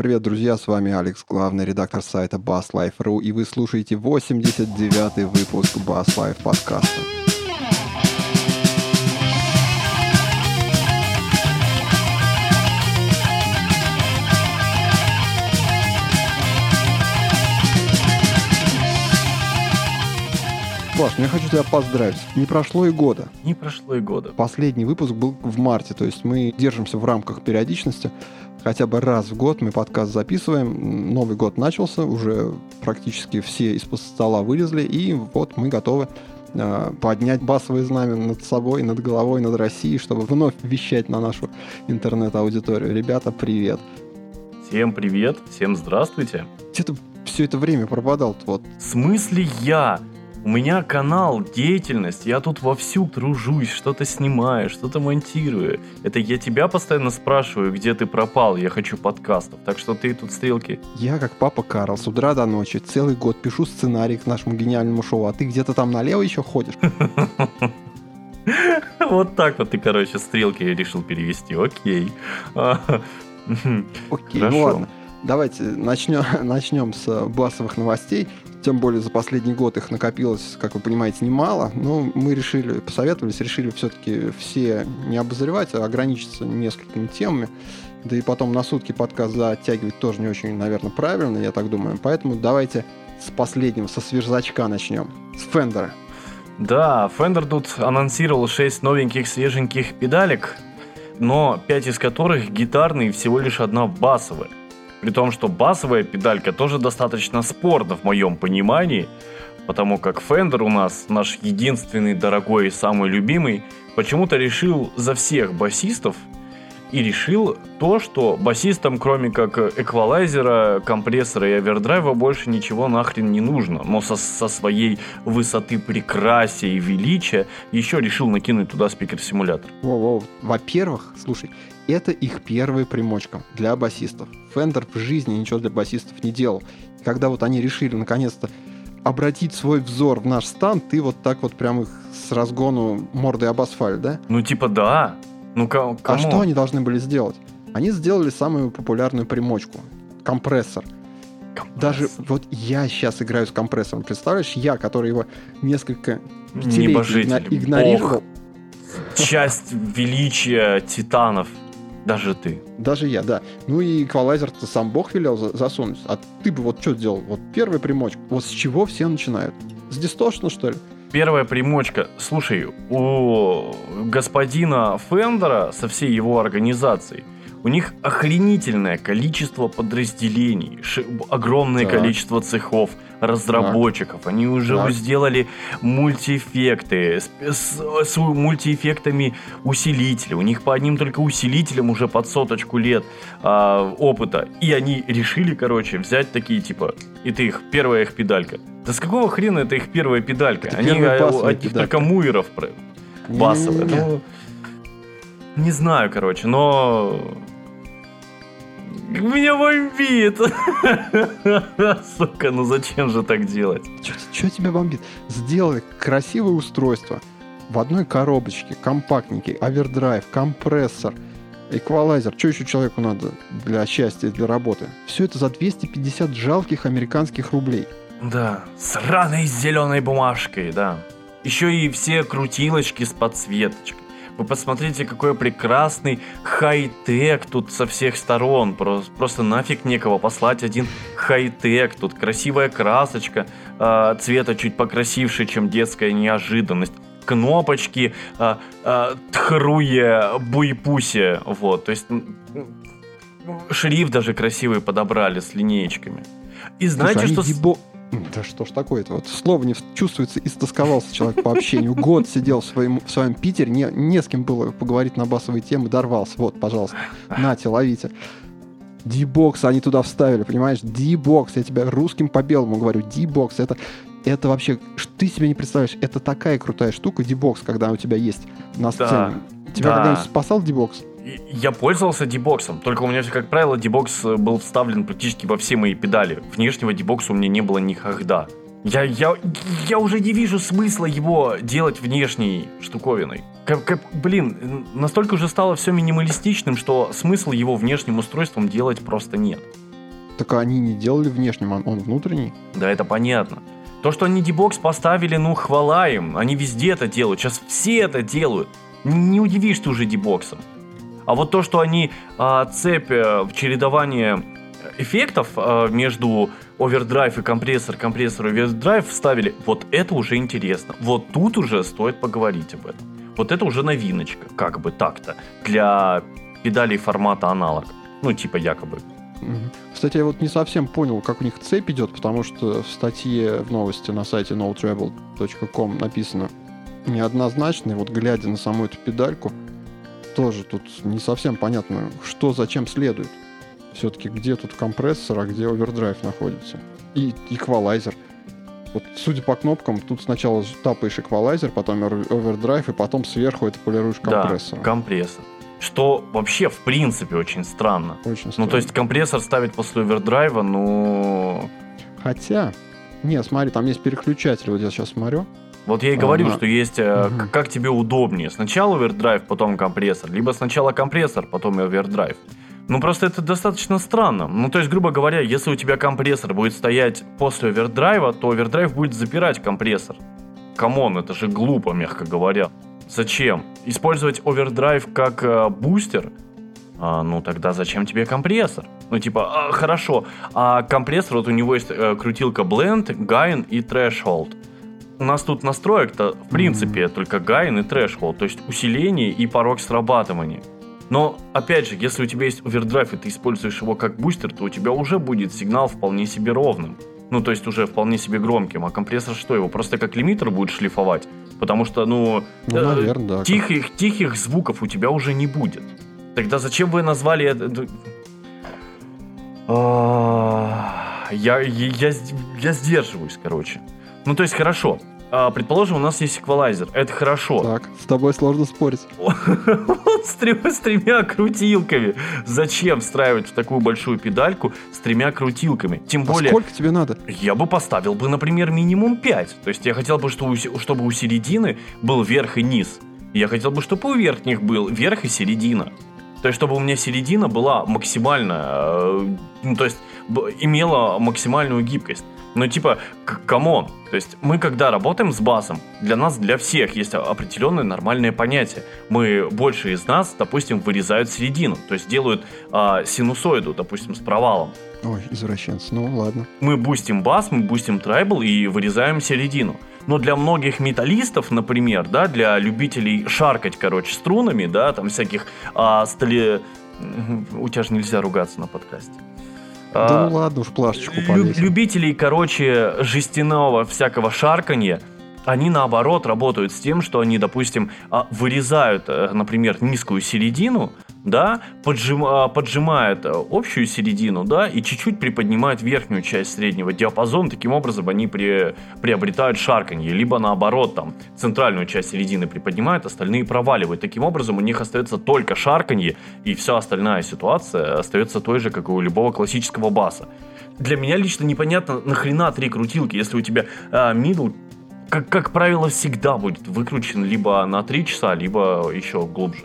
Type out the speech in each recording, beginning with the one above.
Привет, друзья, с вами Алекс, главный редактор сайта BassLife.ru, и вы слушаете 89-й выпуск Bass Life подкаста. Паш, ну я хочу тебя поздравить. Не прошло и года. Не прошло и года. Последний выпуск был в марте, то есть мы держимся в рамках периодичности. Хотя бы раз в год мы подкаст записываем. Новый год начался, уже практически все из-под стола вылезли, и вот мы готовы э, поднять басовые знамя над собой, над головой, над Россией, чтобы вновь вещать на нашу интернет-аудиторию. Ребята, привет! Всем привет, всем здравствуйте. Где ты все это время пропадал? Вот. В смысле я? У меня канал, деятельность, я тут вовсю тружусь, что-то снимаю, что-то монтирую. Это я тебя постоянно спрашиваю, где ты пропал, я хочу подкастов. Так что ты тут стрелки. Я, как папа Карл, с утра до ночи целый год пишу сценарий к нашему гениальному шоу, а ты где-то там налево еще ходишь? Вот так вот ты, короче, стрелки решил перевести. Окей. Окей, ну ладно. Давайте начнем, начнем с басовых новостей. Тем более за последний год их накопилось, как вы понимаете, немало. Но мы решили, посоветовались, решили все-таки все не обозревать, а ограничиться несколькими темами. Да и потом на сутки подкаст затягивать тоже не очень, наверное, правильно, я так думаю. Поэтому давайте с последнего, со свежачка начнем. С Фендера. Да, Fender тут анонсировал 6 новеньких свеженьких педалек, но 5 из которых гитарные всего лишь одна басовая. При том, что басовая педалька тоже достаточно спорна в моем понимании, потому как Fender у нас наш единственный, дорогой и самый любимый, почему-то решил за всех басистов и решил то, что басистам, кроме как эквалайзера, компрессора и овердрайва, больше ничего нахрен не нужно. Но со, со своей высоты прекрасия и величия еще решил накинуть туда спикер-симулятор. Воу-воу. Во-первых, слушай, это их первая примочка для басистов. Фендер в жизни ничего для басистов не делал. И когда вот они решили наконец-то обратить свой взор в наш стан, ты вот так вот прям их с разгону мордой об асфальт, да? Ну типа да. Ну кому? А что они должны были сделать? Они сделали самую популярную примочку. Компрессор. Компрессор. Даже вот я сейчас играю с компрессором. Представляешь, я, который его несколько Небожитель. игнорировал. Бог. Часть величия титанов. Даже ты. Даже я, да. Ну и эквалайзер-то сам Бог велел засунуть. А ты бы вот что сделал? Вот первая примочка. Вот с чего все начинают? С дисторшна, что ли? Первая примочка. Слушай, у господина Фендера со всей его организацией у них охренительное количество подразделений, огромное так. количество цехов, разработчиков. Они уже так. сделали мультиэффекты с, с, с мультиэффектами усилителя. У них по одним только усилителям уже под соточку лет а, опыта. И они решили, короче, взять такие типа, это их первая их педалька. Да с какого хрена это их первая педалька? Это они от них только муиров басовые. Ну, не знаю, короче, но меня бомбит. Сука, ну зачем же так делать? Что тебя бомбит? Сделай красивое устройство в одной коробочке, компактненький, овердрайв, компрессор, эквалайзер. Что еще человеку надо для счастья, для работы? Все это за 250 жалких американских рублей. Да, сраной зеленой бумажкой, да. Еще и все крутилочки с подсветочкой. Вы посмотрите, какой прекрасный хай-тек тут со всех сторон. Просто, просто нафиг некого послать один хай-тек. Тут красивая красочка, э, цвета чуть покрасивше, чем детская неожиданность кнопочки, э, э, тхруе, буйпусе, вот, то есть шрифт даже красивый подобрали с линеечками. И знаете, Слушай, что... Дебо... Да что ж такое-то? Вот слово не чувствуется, истосковался человек по общению. Год сидел в своем, в своем Питере, не, не с кем было поговорить на басовые темы, дорвался. Вот, пожалуйста, нате, ловите. D-бокс они туда вставили, понимаешь? D-бокс, я тебе русским по белому говорю. D-бокс, это, это вообще, ты себе не представляешь, это такая крутая штука, D-бокс, когда у тебя есть на сцене. Да, Тебя да. когда-нибудь спасал D-бокс? Я пользовался дебоксом, только у меня, как правило, дебокс э, был вставлен практически во все мои педали. Внешнего дебокса у меня не было никогда. Я, я, я уже не вижу смысла его делать внешней штуковиной. Как, как, блин, настолько уже стало все минималистичным, что смысл его внешним устройством делать просто нет. Так они не делали внешним, он, он внутренний. Да, это понятно. То, что они DI-box поставили, ну, хвала им. Они везде это делают. Сейчас все это делают. Не удивишь ты уже DI-box ом. А вот то, что они а, цепь а, в чередование эффектов а, между овердрайв и компрессор, компрессор и овердрайв вставили, вот это уже интересно. Вот тут уже стоит поговорить об этом. Вот это уже новиночка, как бы так-то, для педалей формата аналог. Ну, типа якобы. Кстати, я вот не совсем понял, как у них цепь идет, потому что в stатье в новости на сайте notravel.com написано неоднозначно, и вот глядя на саму эту педальку, тоже тут не совсем понятно, что зачем следует. Все-таки где тут компрессор, а где овердрайв находится. И эквалайзер. Вот судя по кнопкам, тут сначала тапаешь эквалайзер, потом овердрайв, и потом сверху это полируешь компрессор. Да, компрессор. Что вообще, в принципе, очень странно. Очень странно. Ну, то есть компрессор ставить после овердрайва, ну... Хотя, не, смотри, там есть переключатель, вот я сейчас смотрю. Вот я и говорю, ага. что есть угу. как тебе удобнее. Сначала овердрайв, потом компрессор. Либо сначала компрессор, потом овердрайв. Ну, просто это достаточно странно. Ну, то есть, грубо говоря, если у тебя компрессор будет стоять после овердрайва, то овердрайв будет запирать компрессор. Come on, это же глупо, мягко говоря. Зачем? Использовать овердрайв как э, бустер? А, ну тогда зачем тебе компрессор? Ну типа, а, хорошо, а компрессор, вот у него есть э, крутилка Blend, Gain и Threshold. У нас тут настроек-то, в принципе, только Gain и Threshold, то есть усиление и порог срабатывания. Но, опять же, если у тебя есть овердрайв, и ты используешь его как бустер, то у тебя уже будет сигнал вполне себе ровным. Ну, то есть уже вполне себе громким. А компрессор что, его просто как лимитер будет шлифовать? Потому что, ну, ну э, наверное, да, тихих, как... тихих звуков у тебя уже не будет. Тогда зачем вы назвали это... А, я, я, я сдерживаюсь, короче. Ну, то есть, хорошо. А, предположим, у нас есть эквалайзер. Это хорошо. Так, с тобой сложно спорить. Вот с, тремя крутилками. Зачем встраивать в такую большую педальку с тремя крутилками? Тем а более... сколько тебе надо? Я бы поставил бы, например, минимум 5. То есть я хотел бы, чтобы, чтобы у середины был верх и низ. Я хотел бы, чтобы у верхних был верх и середина. То есть, чтобы у меня середина была максимально, э, ну, то есть, имела максимальную гибкость. Ну, типа, come on. То есть, мы когда работаем с басом, для нас, для всех есть определенное нормальное понятие. Мы, большинство из нас, допустим, вырезают середину. То есть, делают а, синусоиду, допустим, с провалом. Ой, извращенцы, ну ладно. Мы бустим бас, мы бустим treble и вырезаем середину. Но для многих металлистов, например, да, для любителей шаркать, короче, струнами, да, там всяких а, стали... У тебя же нельзя ругаться на подкасте. Да а, ну ладно уж, плашечку повесим. Любителей, короче, жестяного всякого шарканья, они наоборот работают с тем, что они, допустим, а, вырезают, э, например, низкую середину, да, поджим, а, поджимают э, общую середину, да, и чуть-чуть приподнимают верхнюю часть среднего диапазона, таким образом они при, приобретают шарканье, либо наоборот, там, центральную часть середины приподнимают, остальные проваливают. Таким образом у них остается только шарканье, и вся остальная ситуация остается той же, как и у любого классического баса. Для меня лично непонятно, нахрена три крутилки, если у тебя middle как, как правило, всегда будет выкручен либо на 3 часа, либо еще глубже.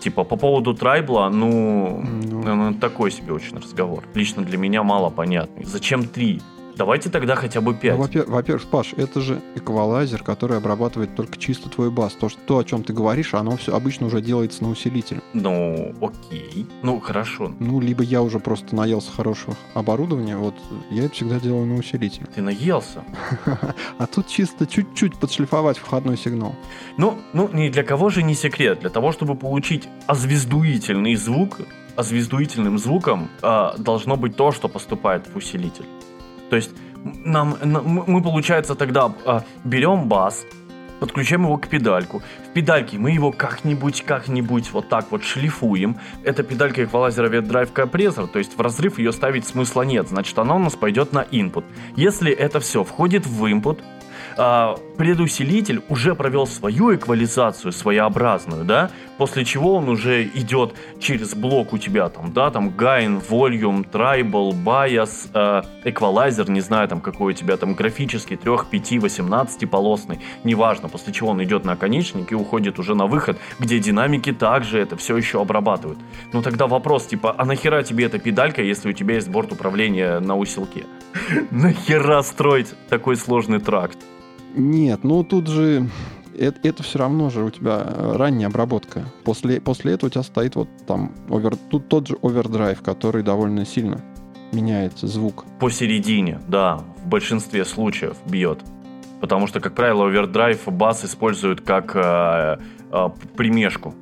Типа, по поводу трайбла, ну, ну, ну такой себе очень разговор. Лично для меня мало понятный. Зачем 3? Давайте тогда хотя бы 5. Ну, во-первых, Паш, это же эквалайзер, который обрабатывает только чисто твой бас. То, что, то, о чем ты говоришь, оно все обычно уже делается на усилитель. Ну, окей. Ну, хорошо. Ну, либо я уже просто наелся хорошего оборудования, вот я это всегда делаю на усилитель. Ты наелся? А тут чисто чуть-чуть подшлифовать входной сигнал. Ну, ну, ни для кого же не секрет. Для того, чтобы получить озвездуительный звук, озвездуительным звуком э, должно быть то, что поступает в усилитель. То есть нам, мы, получается, тогда а, берем бас, подключаем его к педальку. В педальке мы его как-нибудь, как-нибудь вот так вот шлифуем. Это педалька эквалайзера драйв компрессор, то есть в разрыв ее ставить смысла нет, значит она у нас пойдет на input. Если это все входит в input, а, предусилитель уже провел свою эквализацию своеобразную, да, после чего он уже идет через блок у тебя там, да, там gain, volume, tribal, bias, э, equalizer, не знаю там какой у тебя там графический, 3, 5, 18 полосный, неважно, после чего он идет на оконечник и уходит уже на выход, где динамики также это все еще обрабатывают. Ну тогда вопрос, типа, а нахера тебе эта педалька, если у тебя есть борт управления на усилке? Нахера строить такой сложный тракт? Нет, ну тут же это, это все равно же у тебя ранняя обработка. После, после этого у тебя стоит вот там овер, тут тот же овердрайв, который довольно сильно меняет звук. Посередине, да, в большинстве случаев бьет. Потому что, как правило, овердрайв бас используют как э, э, примешку,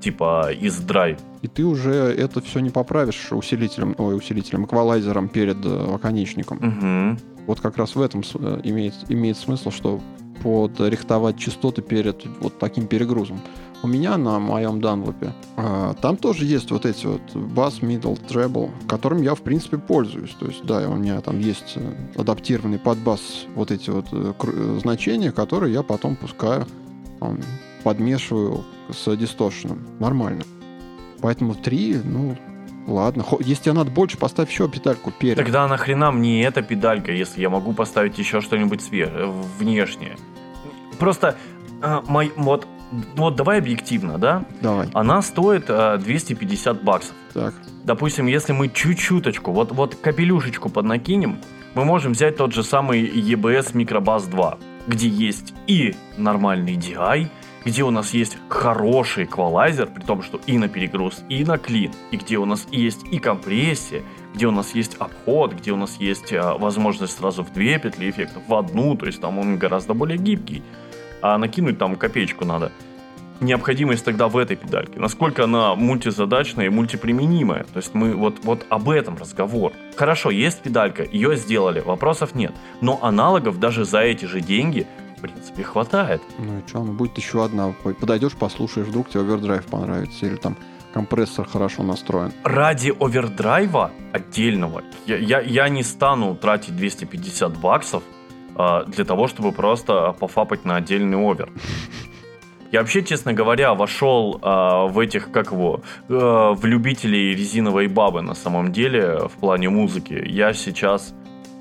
типа из драйв. И ты уже это все не поправишь усилителем, ой, усилителем, эквалайзером перед э, оконечником. Угу. Вот как раз в этом э, имеет, имеет смысл, что подрихтовать частоты перед вот таким перегрузом. У меня на моем данлопе а, там тоже есть вот эти вот бас, middle, treble, которым я в принципе пользуюсь. То есть, да, у меня там есть э, адаптированный под бас вот эти вот э, значения, которые я потом пускаю, подмешиваю с дисторшеном. Нормально. Поэтому 3, ну, Ладно, если тебе надо больше, поставь еще педальку перед. Тогда нахрена мне эта педалька, если я могу поставить еще что-нибудь свежее, внешнее? Просто э, мой, вот, вот давай объективно, да? Давай. Она стоит э, 250 баксов. Так. Допустим, если мы чуть-чуточку, вот, вот капелюшечку поднакинем, мы можем взять тот же самый EBS Microbus 2, где есть и нормальный DI, где у нас есть хороший эквалайзер, при том, что и на перегруз, и на клин, и где у нас есть и компрессия, где у нас есть обход, где у нас есть а, возможность сразу в две петли эффектов, в одну, то есть там он гораздо более гибкий. А накинуть там копеечку надо. Необходимость тогда в этой педальке. Насколько она мультизадачная и мультиприменимая. То есть мы вот, вот об этом разговор. Хорошо, есть педалька, ее сделали, вопросов нет. Но аналогов даже за эти же деньги в принципе, хватает. Ну и что, ну будет еще одна. Подойдешь, послушаешь, вдруг тебе овердрайв понравится, или там компрессор хорошо настроен. Ради овердрайва отдельного я, я, я не стану тратить 250 баксов э, для того, чтобы просто пофапать на отдельный овер. Я вообще, честно говоря, вошел э, в этих, как его, э, в любителей резиновой бабы на самом деле в плане музыки. Я сейчас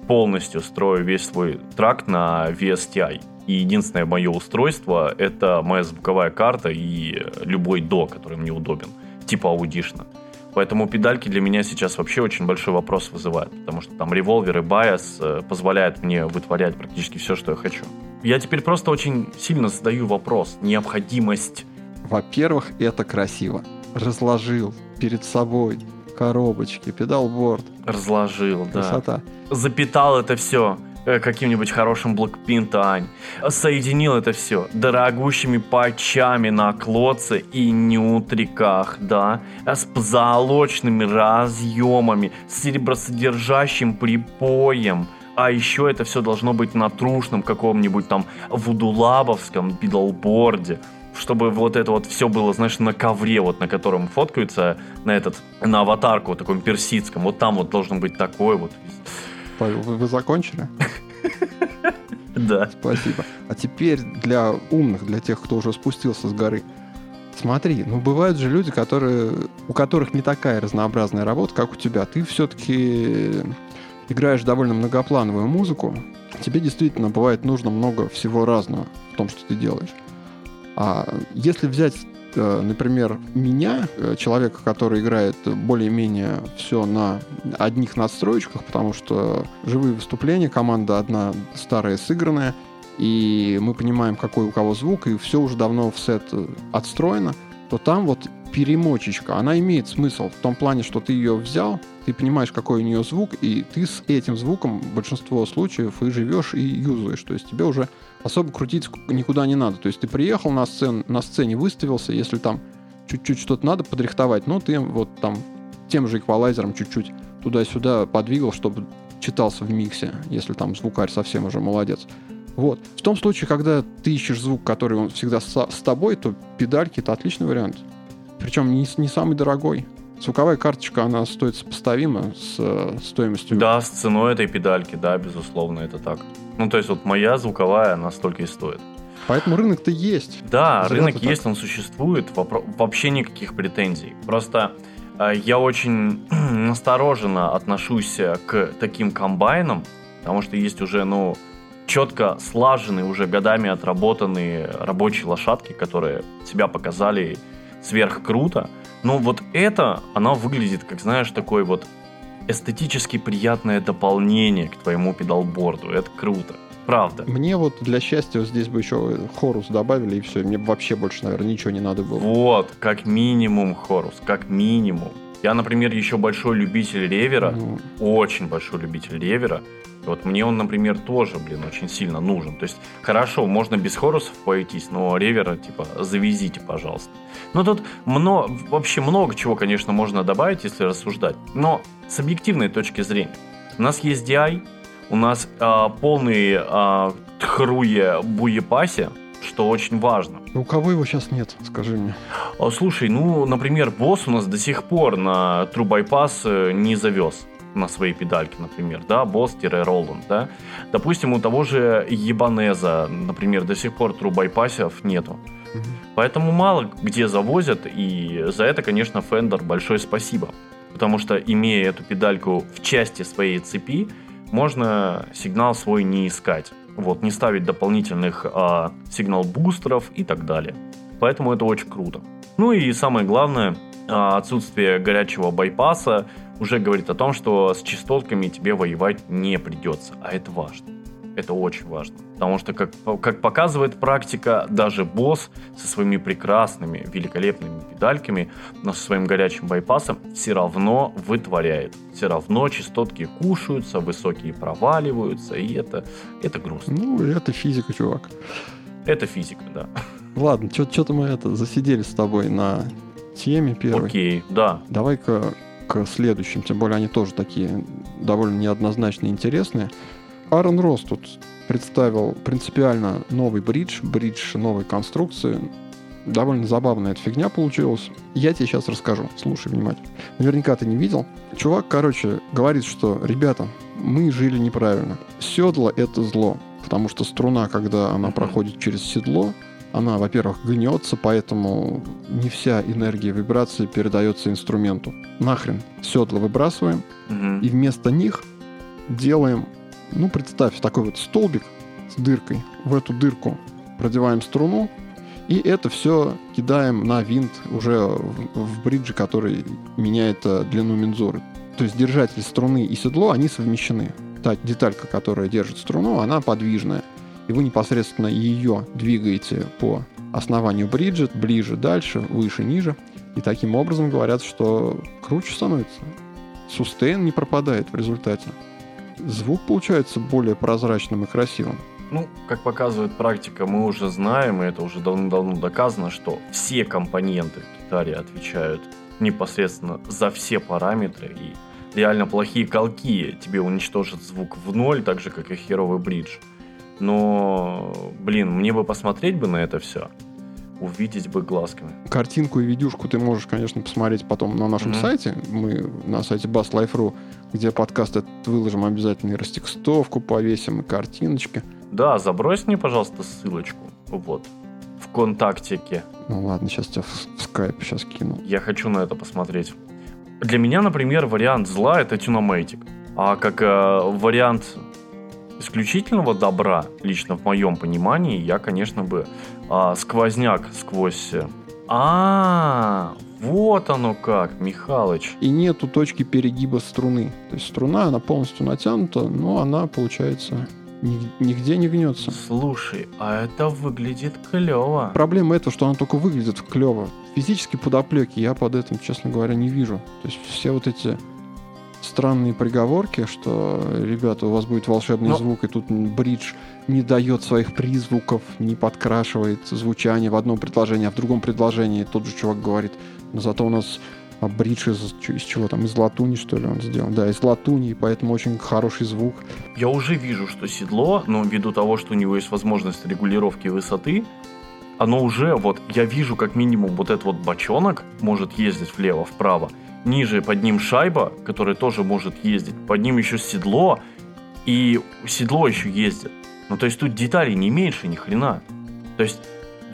полностью строю весь свой тракт на VSTi. И единственное мое устройство — это моя звуковая карта и любой DAW, который мне удобен, типа Audition 'а. Поэтому педальки для меня сейчас вообще очень большой вопрос вызывают, потому что там ReValver и BIAS э, позволяют мне вытворять практически все, что я хочу. Я теперь просто очень сильно задаю вопрос. Необходимость. Во-первых, это красиво. Разложил перед собой коробочки, педалборд. Разложил, да. Красота. Запитал это все каким-нибудь хорошим Blackpink, Ань. Соединил это все дорогущими патчами на клоце и нютриках, да, с позолоченными разъемами, с серебросодержащим припоем, а еще это все должно быть на трушном каком-нибудь там вудулабовском педалборде чтобы вот это вот все было, знаешь, на ковре, вот на котором фоткаются, на этот, на аватарку вот таком персидском, вот там вот должен быть такой вот. Павел, вы, вы закончили? Да. Спасибо. А теперь для умных, для тех, кто уже спустился с горы. Смотри, ну бывают же люди, которые, у которых не такая разнообразная работа, как у тебя. Ты все-таки играешь довольно многоплановую музыку. Тебе действительно бывает нужно много всего разного в том, что ты делаешь. А если взять например, меня, э, человека, который играет более-менее все на одних надстроечках, потому что живые выступления, команда одна старая сыгранная, и мы понимаем, какой у кого звук, и все уже давно в сет отстроено, то там вот перемочечка, она имеет смысл в том плане, что ты ее взял, ты понимаешь, какой у нее звук, и ты с этим звуком большинство случаев и живешь, и юзаешь. То есть тебе уже особо крутиться никуда не надо. То есть ты приехал на, сцен, на сцене, выставился, если там чуть-чуть что-то надо подрихтовать, ну ты вот там тем же эквалайзером чуть-чуть туда-сюда подвигал, чтобы читался в миксе, если там звукарь совсем уже молодец. Вот. В том случае, когда ты ищешь звук, который он всегда с, с тобой, то педальки — это отличный вариант. Причем не, не самый дорогой. Звуковая карточка, она стоит сопоставимо с э, стоимостью... Да, с ценой этой педальки, да, безусловно, это так. Ну, то есть вот моя звуковая, она столько и стоит. Поэтому рынок-то есть. Да, Зря рынок есть, он существует, вообще никаких претензий. Просто э, я очень настороженно отношусь к таким комбайнам, потому что есть уже, ну, четко слаженные, уже годами отработанные рабочие лошадки, которые себя показали сверх круто. Но вот это, оно выглядит, как знаешь, такой вот эстетически приятное дополнение к твоему педалборду. Это круто. Правда. Мне вот для счастья здесь бы еще хорус добавили, и все. Мне вообще больше, наверное, ничего не надо было. Вот, как минимум хорус, как минимум. Я, например, еще большой любитель ревера, ну... очень большой любитель ревера. И вот мне он, например, тоже, блин, очень сильно нужен. То есть, хорошо, можно без хорусов пойтись, но ревера, типа, завезите, пожалуйста. Ну, тут много, вообще много чего, конечно, можно добавить, если рассуждать. Но с объективной точки зрения. У нас есть DI, у нас э, полный э, тхруе буепасе, что очень важно. У кого его сейчас нет, скажи мне? Слушай, ну, например, босс у нас до сих пор на True Bypass э, не завез на свои педальки, например, да, босс-роланд, да. Допустим, у того же Ебанеза, например, до сих пор True Bypassов нету. Поэтому мало где завозят, и за это, конечно, Fender большое спасибо. Потому что, имея эту педальку в части своей цепи, можно сигнал свой не искать. Вот, не ставить дополнительных а, сигнал-бустеров и так далее. Поэтому это очень круто. Ну и самое главное, а, отсутствие горячего байпаса уже говорит о том, что с частотками тебе воевать не придется, а это важно. Это очень важно. Потому что, как, как показывает практика, даже босс со своими прекрасными, великолепными педальками, но со своим горячим байпасом все равно вытворяет. Все равно частотки кушаются, высокие проваливаются, и это, это грустно. Ну, это физика, чувак. Это физика, да. Ладно, что-то мы это засидели с тобой на теме первой. Окей, да. Давай-ка к следующим, тем более они тоже такие довольно неоднозначно интересные. Аарон Росс тут представил принципиально новый бридж, бридж новой конструкции. Довольно забавная эта фигня получилась. Я тебе сейчас расскажу. Слушай внимательно. Наверняка ты не видел. Чувак, короче, говорит, что, ребята, мы жили неправильно. Седло — это зло. Потому что струна, когда она проходит через седло, она, во-первых, гнется, поэтому не вся энергия вибрации передается инструменту. Нахрен седла выбрасываем, угу. и вместо них делаем ну, представь, такой вот столбик с дыркой. В эту дырку продеваем струну, и это все кидаем на винт уже в, в бридже, который меняет э, длину мензуры. То есть держатель струны и седло, они совмещены. Та деталька, которая держит струну, она подвижная. И вы непосредственно ее двигаете по основанию бриджа, ближе, дальше, выше, ниже. И таким образом говорят, что круче становится. Сустейн не пропадает в результате звук получается более прозрачным и красивым. Ну, как показывает практика, мы уже знаем, и это уже давно-давно доказано, что все компоненты в гитаре отвечают непосредственно за все параметры, и реально плохие колки тебе уничтожат звук в ноль, так же, как и херовый бридж. Но, блин, мне бы посмотреть бы на это все увидеть бы глазками. Картинку и видюшку ты можешь, конечно, посмотреть потом на нашем mm-hmm. сайте. Мы на сайте basslife.ru, где подкаст этот выложим обязательно и растекстовку повесим, и картиночки. Да, забрось мне, пожалуйста, ссылочку. Вот. В контактике. Ну ладно, сейчас тебя в, в скайп сейчас кину. Я хочу на это посмотреть. Для меня, например, вариант зла это Тюномейтик. А как э, вариант исключительного добра, лично в моем понимании, я, конечно, бы а, сквозняк сквозь... Э, а, вот оно как, Михалыч. И нету точки перегиба струны. То есть струна, она полностью натянута, но она, получается, нигде не гнется. Слушай, а это выглядит клево. Проблема это, что она только выглядит клево. Физически подоплеки я под этим, честно говоря, не вижу. То есть все вот эти странные приговорки, что, ребята, у вас будет волшебный Но... звук, и тут бридж не дает своих призвуков, не подкрашивает звучание в одном предложении, а в другом предложении тот же чувак говорит, но зато у нас а бридж из, из чего там, из латуни, что ли, он сделан? Да, из латуни, поэтому очень хороший звук. Я уже вижу, что седло, но ввиду того, что у него есть возможность регулировки высоты, оно уже, вот, я вижу как минимум вот этот вот бочонок может ездить влево-вправо, ниже под ним шайба, которая тоже может ездить, под ним еще седло, и седло еще ездит. Ну, то есть тут деталей не меньше ни хрена. То есть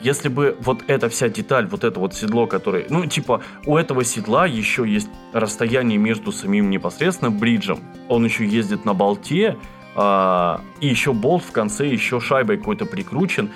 если бы вот эта вся деталь, вот это вот седло, которое, ну, типа, у этого седла еще есть расстояние между самим непосредственно бриджем. Он еще ездит на болте, а, и еще болт в конце, еще шайбой какой-то прикручен.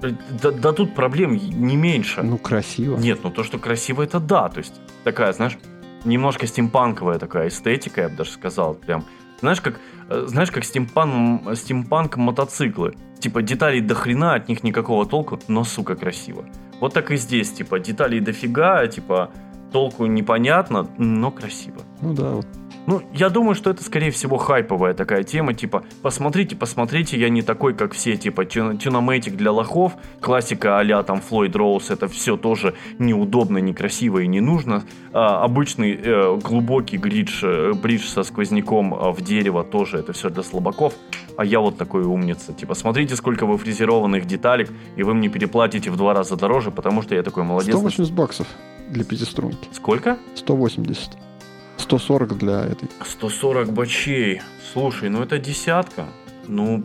Да, да тут проблем не меньше. Ну, красиво. Нет, ну то, что красиво, это да. То есть такая, знаешь, немножко стимпанковая такая эстетика, я бы даже сказал. Прям, знаешь, как, э, знаешь, как стимпан, стимпанк мотоциклы. Типа деталей до хрена, от них никакого толку, но, сука, красиво. Вот так и здесь, типа, деталей дофига, типа, толку непонятно, но красиво. Ну да, вот ну, я думаю, что это, скорее всего, хайповая такая тема, типа, посмотрите, посмотрите, я не такой, как все, типа, тюноматик для лохов, классика а там Флойд Роуз, это все тоже неудобно, некрасиво и не нужно. А, обычный э, глубокий гридж, э, бридж со сквозняком э, в дерево тоже, это все для слабаков. А я вот такой умница. Типа, смотрите, сколько вы фрезерованных деталек, и вы мне переплатите в два раза дороже, потому что я такой молодец. 180 баксов для пятиструнки. Сколько? 180. 140 для этой. 140 бачей. Слушай, ну это десятка. Ну,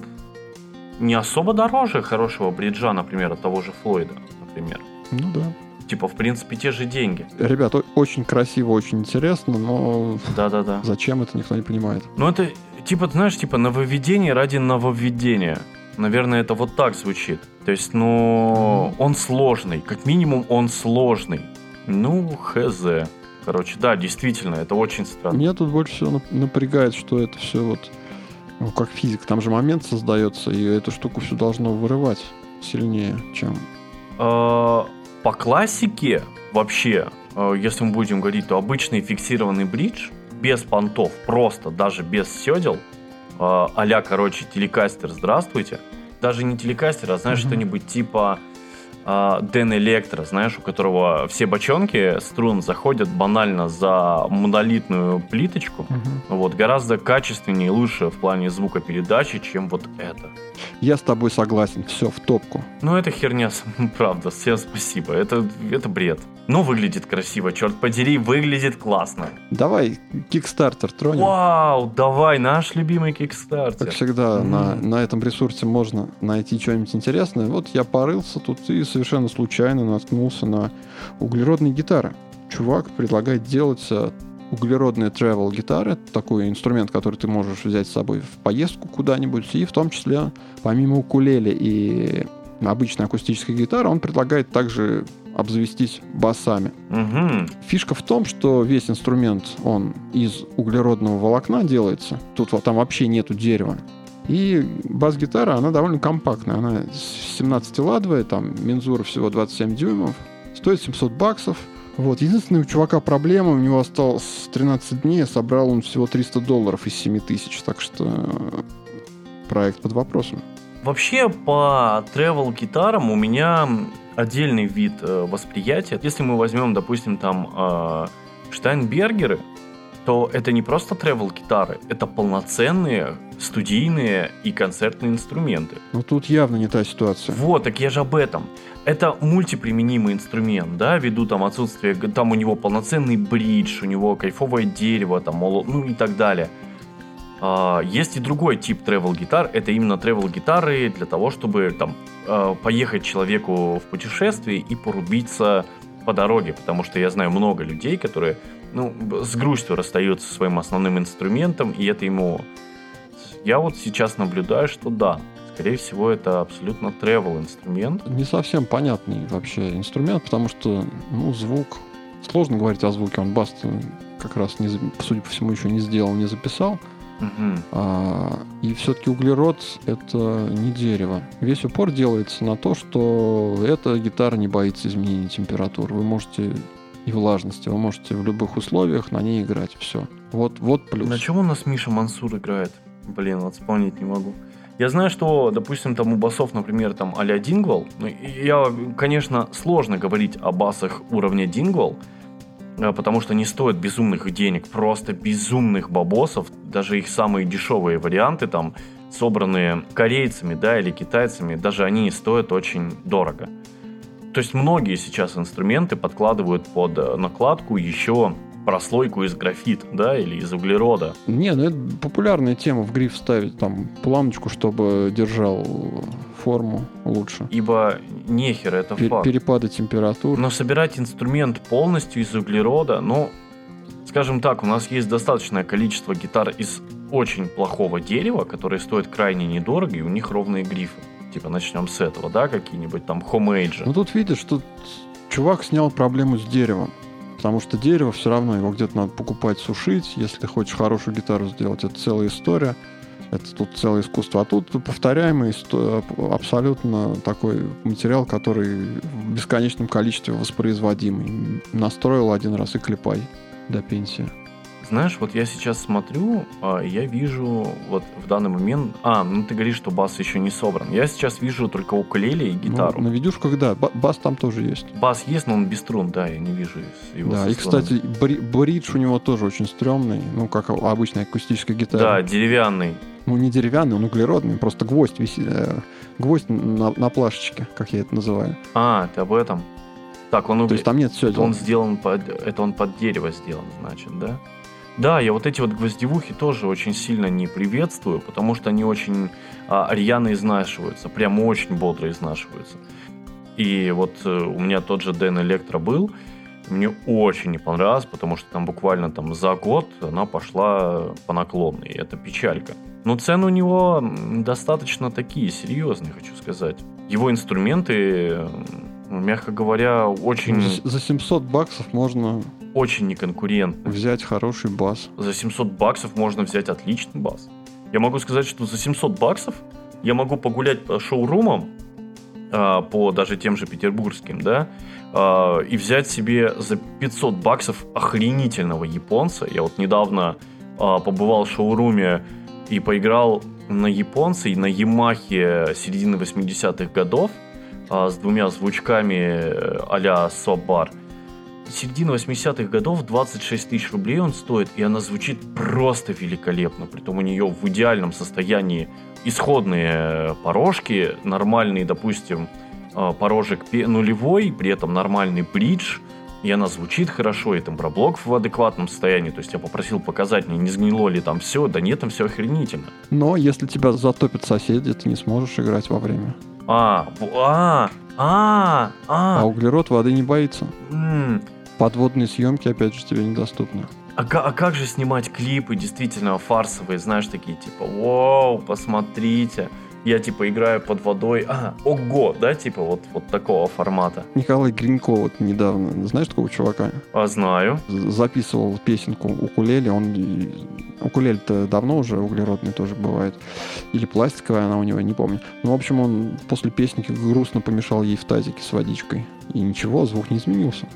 не особо дороже хорошего бриджа, например, от того же Флойда, например. Ну да. Типа, в принципе, те же деньги. Ребята, очень красиво, очень интересно, но... Да-да-да. Зачем это, никто не понимает. Ну это, типа, знаешь, типа нововведение ради нововведения. Наверное, это вот так звучит. То есть, ну, он сложный. Как минимум, он сложный. Ну, хз. Короче, да, действительно, это очень странно. Меня тут больше всего напрягает, что это все вот ну, как физик, там же момент создается, и эту штуку все должно вырывать сильнее, чем... А, по классике вообще, а, если мы будем говорить, то обычный фиксированный бридж без понтов, просто даже без седел, а короче, телекастер, здравствуйте. Даже не телекастер, а знаешь, mm-hmm. что-нибудь типа Дэн Электро, знаешь, у которого все бочонки струн заходят банально за монолитную плиточку, угу. вот, гораздо качественнее и лучше в плане звукопередачи, чем вот это. Я с тобой согласен, все, в топку. Ну, это херня, правда, всем спасибо, это, это бред. Но выглядит красиво, черт подери, выглядит классно. Давай, Кикстартер тронем. Вау, давай, наш любимый Кикстартер. Как всегда, mm. на, на этом ресурсе можно найти что-нибудь интересное. Вот я порылся тут и совершенно случайно наткнулся на углеродные гитары. Чувак предлагает делать э, углеродные travel гитары. Такой инструмент, который ты можешь взять с собой в поездку куда-нибудь. И в том числе, помимо укулеле и обычной акустической гитары, он предлагает также обзавестись басами. Угу. Фишка в том, что весь инструмент, он из углеродного волокна делается. Тут вот там вообще нету дерева. И бас-гитара, она довольно компактная. Она 17-ладовая, там мензура всего 27 дюймов. Стоит 700 баксов. Вот. Единственная у чувака проблема, у него осталось 13 дней, а собрал он всего 300 долларов из 7 тысяч, так что э, проект под вопросом. Вообще по travel гитарам у меня отдельный вид э, восприятия. Если мы возьмем, допустим, там э, Штайнбергеры, то это не просто travel гитары, это полноценные студийные и концертные инструменты. Ну тут явно не та ситуация. Вот, так я же об этом. Это мультиприменимый инструмент, да, ввиду там отсутствия, там у него полноценный бридж, у него кайфовое дерево, там, ну и так далее. А, есть и другой тип travel гитар, это именно travel гитары для того, чтобы там а, поехать человеку в путешествие и порубиться по дороге, потому что я знаю много людей, которые ну, с грустью расстаются со своим основным инструментом, и это ему... Я вот сейчас наблюдаю, что да, скорее всего, это абсолютно travel инструмент. Не совсем понятный вообще инструмент, потому что, ну, звук... Сложно говорить о звуке, он бас как раз, не, судя по всему, еще не сделал, не записал. Угу. А, и все-таки углерод это не дерево. Весь упор делается на то, что эта гитара не боится изменения температуры. Вы можете и влажности, вы можете в любых условиях на ней играть. Все. Вот, вот плюс. На чем у нас Миша Мансур играет? Блин, вот вспомнить не могу. Я знаю, что, допустим, там у басов, например, там а-ля Дингвал, ну, я, конечно, сложно говорить о басах уровня Дингвал, потому что не стоят безумных денег, просто безумных бабосов, даже их самые дешевые варианты, там, собранные корейцами, да, или китайцами, даже они стоят очень дорого. То есть многие сейчас инструменты подкладывают под э, накладку еще прослойку из графита, да, или из углерода. Не, ну это популярная тема в гриф ставить там планочку, чтобы держал форму лучше. Ибо нехер, это Пер- факт. Перепады температур. Но собирать инструмент полностью из углерода, ну, скажем так, у нас есть достаточное количество гитар из очень плохого дерева, которые стоят крайне недорого, и у них ровные грифы. Типа начнем с этого, да, какие-нибудь там хомейджи. Ну тут видишь, что чувак снял проблему с деревом. Потому что дерево все равно его где-то надо покупать, сушить. Если ты хочешь хорошую гитару сделать, это целая история. Это тут целое искусство. А тут повторяемый абсолютно такой материал, который в бесконечном количестве воспроизводимый. Настроил один раз и клепай до пенсии. Знаешь, вот я сейчас смотрю, а, я вижу вот в данный момент... А, ну ты говоришь, что бас еще не собран. Я сейчас вижу только укулеле и ну, гитару. Ну, на видюшках, да, бас там тоже есть. Бас есть, но он без струн, да, я не вижу его Да, и, кстати, бридж у него тоже очень стрёмный, ну, как обычная акустическая гитара. Да, деревянный. Ну, не деревянный, он углеродный, просто гвоздь висит, э, гвоздь на, на плашечке, как я это называю. А, ты об этом? Так, он... То есть там нет все. Он сделан под... Это он под дерево сделан, значит, да? Да, я вот эти вот гвоздевухи тоже очень сильно не приветствую, потому что они очень а, рьяно изнашиваются, прям очень бодро изнашиваются. И вот э, у меня тот же Дэн Электро был, мне очень не понравилось, потому что там буквально там за год она пошла по наклонной, и это печалька. Но цены у него достаточно такие, серьезные, хочу сказать. Его инструменты, мягко говоря, очень... За 700 баксов можно очень неконкурентны. Взять хороший бас. За 700 баксов можно взять отличный бас. Я могу сказать, что за 700 баксов я могу погулять по шоурумам, а, по даже тем же петербургским, да, а, и взять себе за 500 баксов охренительного японца. Я вот недавно а, побывал в шоуруме и поиграл на японце и на Ямахе середины 80-х годов с двумя звучками э, а-ля Собар. -а середина 80-х годов, 26 тысяч рублей он стоит, и она звучит просто великолепно. Притом у нее в идеальном состоянии исходные порожки, нормальный, допустим, а, порожек нулевой, при этом нормальный бридж, и она звучит хорошо, и темброблок в адекватном состоянии. То есть я попросил показать мне, не сгнило ли там все. Да нет, там все охренительно. Но если тебя затопят соседи, ты не сможешь играть во время. А, а, а, а. А углерод воды не боится. М-м. Подводные съемки, опять же, тебе недоступны. А, а как же снимать клипы действительно фарсовые, знаешь, такие типа, вау, посмотрите, я типа играю под водой, а, ого, да, типа вот, вот такого формата. Николай Гринько вот недавно, знаешь такого чувака? А, знаю. Записывал песенку укулеле, он укулеле-то давно уже углеродный тоже бывает. Или пластиковая она у него, не помню. Ну, в общем, он после песенки грустно помешал ей в тазике с водичкой. И ничего, звук не изменился.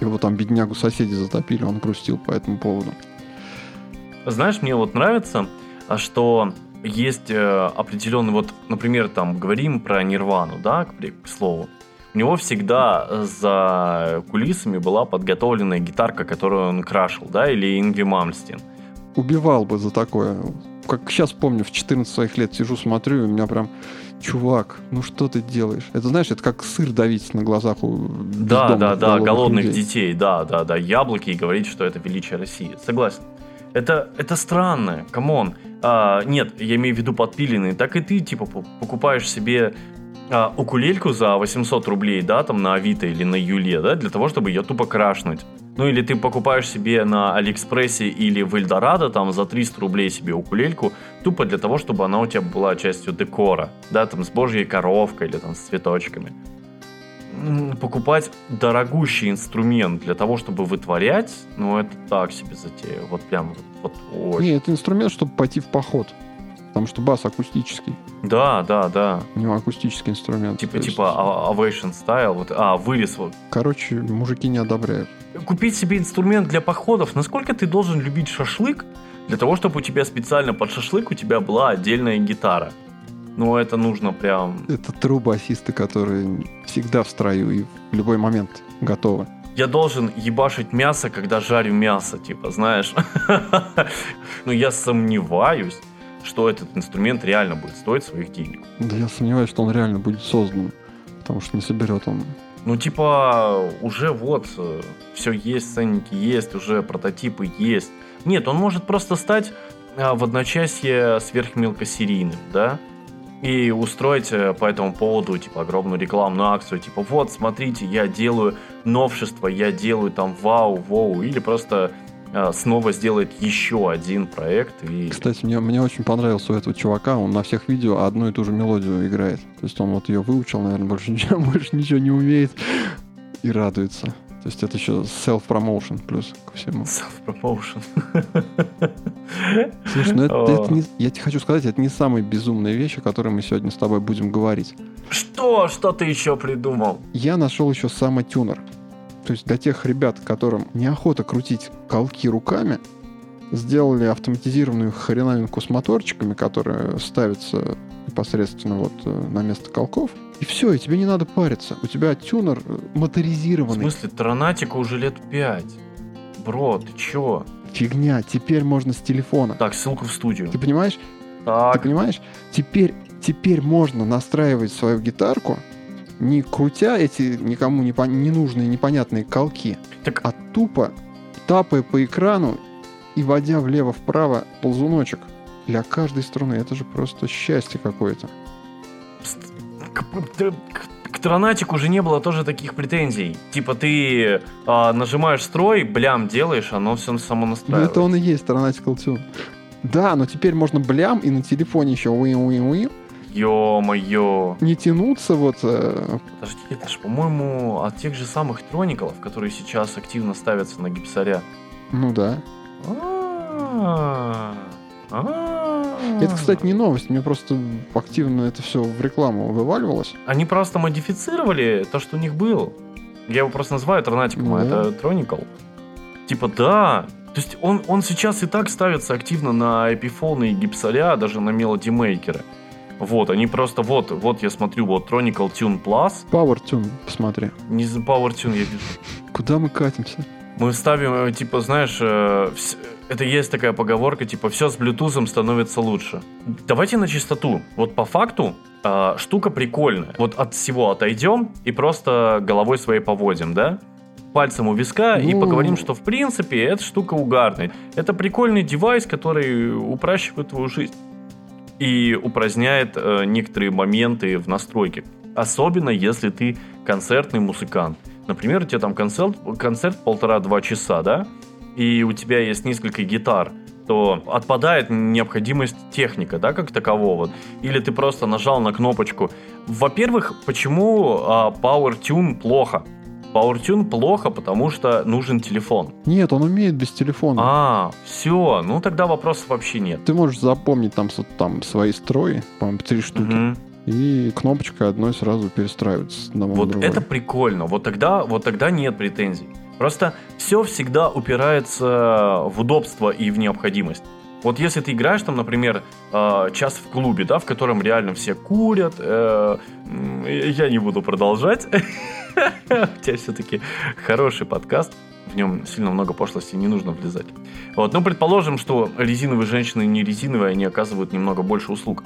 Его там беднягу соседи затопили, он грустил по этому поводу. Знаешь, мне вот нравится, а что есть э, определенный, вот, например, там говорим про Нирвану, да, к, к слову. У него всегда за кулисами была подготовленная гитарка, которую он крашил, да, или Ингви Мамстин. Убивал бы за такое. Как сейчас помню, в 14 своих лет сижу, смотрю, и у меня прям чувак, ну что ты делаешь? Это знаешь, это как сыр давить на глазах у Да, да, да, голодных людей. детей, да, да, да, яблоки и говорить, что это величие России. Согласен. Это, это странно, come on. А, нет, я имею в виду подпиленные. Так и ты, типа, покупаешь себе а, укулельку за 800 рублей, да, там на Авито или на Юле, да, для того, чтобы ее тупо крашнуть. Ну или ты покупаешь себе на Алиэкспрессе или в Эльдорадо там за 300 рублей себе укулельку, тупо для того, чтобы она у тебя была частью декора, да, там с божьей коровкой или там с цветочками. Покупать дорогущий инструмент для того, чтобы вытворять, ну это так себе затея, вот прям вот, очень. Не, это инструмент, чтобы пойти в поход. Потому что бас акустический. Да, да, да. У него акустический инструмент. Типа, есть... типа Ovation Style, вот, а, вырез вот. Короче, мужики не одобряют. Купить себе инструмент для походов. Насколько ты должен любить шашлык, для того, чтобы у тебя специально под шашлык у тебя была отдельная гитара? Ну, это нужно прям... Это трубасисты, которые всегда в строю и в любой момент готовы. Я должен ебашить мясо, когда жарю мясо, типа, знаешь. Ну, я сомневаюсь, что этот инструмент реально будет стоить своих денег. Да я сомневаюсь, что он реально будет создан, потому что не соберет он Ну, типа, уже вот, э, все есть, ценники есть, уже прототипы есть. Нет, он может просто стать а, в одночасье сверхмелкосерийным, да? И устроить э, по этому поводу, типа, огромную рекламную акцию, типа, вот, смотрите, я делаю новшество, я делаю там вау, воу, или просто снова сделает еще один проект. И... Кстати, мне, мне очень понравился у этого чувака, он на всех видео одну и ту же мелодию играет. То есть он вот ее выучил, наверное, больше ничего, больше ничего не умеет и радуется. То есть это еще self-promotion плюс ко всему. Self-promotion. Слушай, ну это, это не, я тебе хочу сказать, это не самые безумные вещи, о которых мы сегодня с тобой будем говорить. Что? Что ты еще придумал? Я нашел еще самотюнер. То есть для тех ребят, которым неохота крутить колки руками, сделали автоматизированную хреновинку с моторчиками, которые ставятся непосредственно вот э, на место колков. И все, и тебе не надо париться. У тебя тюнер э, моторизированный. В смысле, Тронатику уже лет пять. Бро, ты чё? Фигня, теперь можно с телефона. Так, ссылку в студию. Ты понимаешь? Так. Ты понимаешь? Теперь, теперь можно настраивать свою гитарку не крутя эти никому не, по, не нужные непонятные колки, так... а тупо тапая по экрану и водя влево-вправо ползуночек для каждой струны. Это же просто счастье какое-то. К, к, к Тронатику уже не было тоже таких претензий. Типа ты а, нажимаешь строй, блям, делаешь, оно все само настраивается. Ну это он и есть Tronatical Tune. Да, но теперь можно блям и на телефоне еще уи уи уи Ё-моё. Не тянуться вот... Э... Подожди, это же, по-моему, от тех же самых троников, которые сейчас активно ставятся на гипсаря. Ну да. Это, кстати, не новость, мне просто активно это все в рекламу вываливалось. Они просто модифицировали то, что у них было. Я его просто называю Тронатиком, а это Троникл. Типа, да, то есть он, он сейчас и так ставится активно на Epiphone и гипсаря, даже на Melody Maker. Вот, они просто, вот, вот я смотрю, вот Tronical Tune Plus. Power Tune, посмотри. Не за Power Tune я вижу. Куда мы катимся? Мы ставим, э, типа, знаешь, э, это есть такая поговорка, типа, все с Bluetooth становится лучше. Давайте на чистоту. Вот по факту э, штука прикольная. Вот от всего отойдем и просто головой своей поводим, да? пальцем у виска ну... и поговорим, что в принципе эта штука угарная. Это прикольный девайс, который упрощивает твою жизнь и упраздняет э, некоторые моменты в настройке. Особенно если ты концертный музыкант. Например, у тебя там концерт, концерт полтора-два часа, да? И у тебя есть несколько гитар, то отпадает необходимость техника, да, как такового. Или ты просто нажал на кнопочку. Во-первых, почему а, Power Tune плохо? PowerTune плохо, потому что нужен телефон. Нет, он умеет без телефона. А, все, ну тогда вопросов вообще нет. Ты можешь запомнить там, там свои строи, по-моему, три штуки. Угу. И кнопочкой одной сразу перестраивается Вот другой. это прикольно. Вот тогда, вот тогда нет претензий. Просто все всегда упирается в удобство и в необходимость. Вот если ты играешь там, например, э, час в клубе, да, в котором реально все курят, э, я не буду продолжать. У тебя все-таки хороший подкаст. В нем сильно много пошлости, не нужно влезать. Вот, ну, предположим, что резиновые женщины не резиновые, они оказывают немного больше услуг.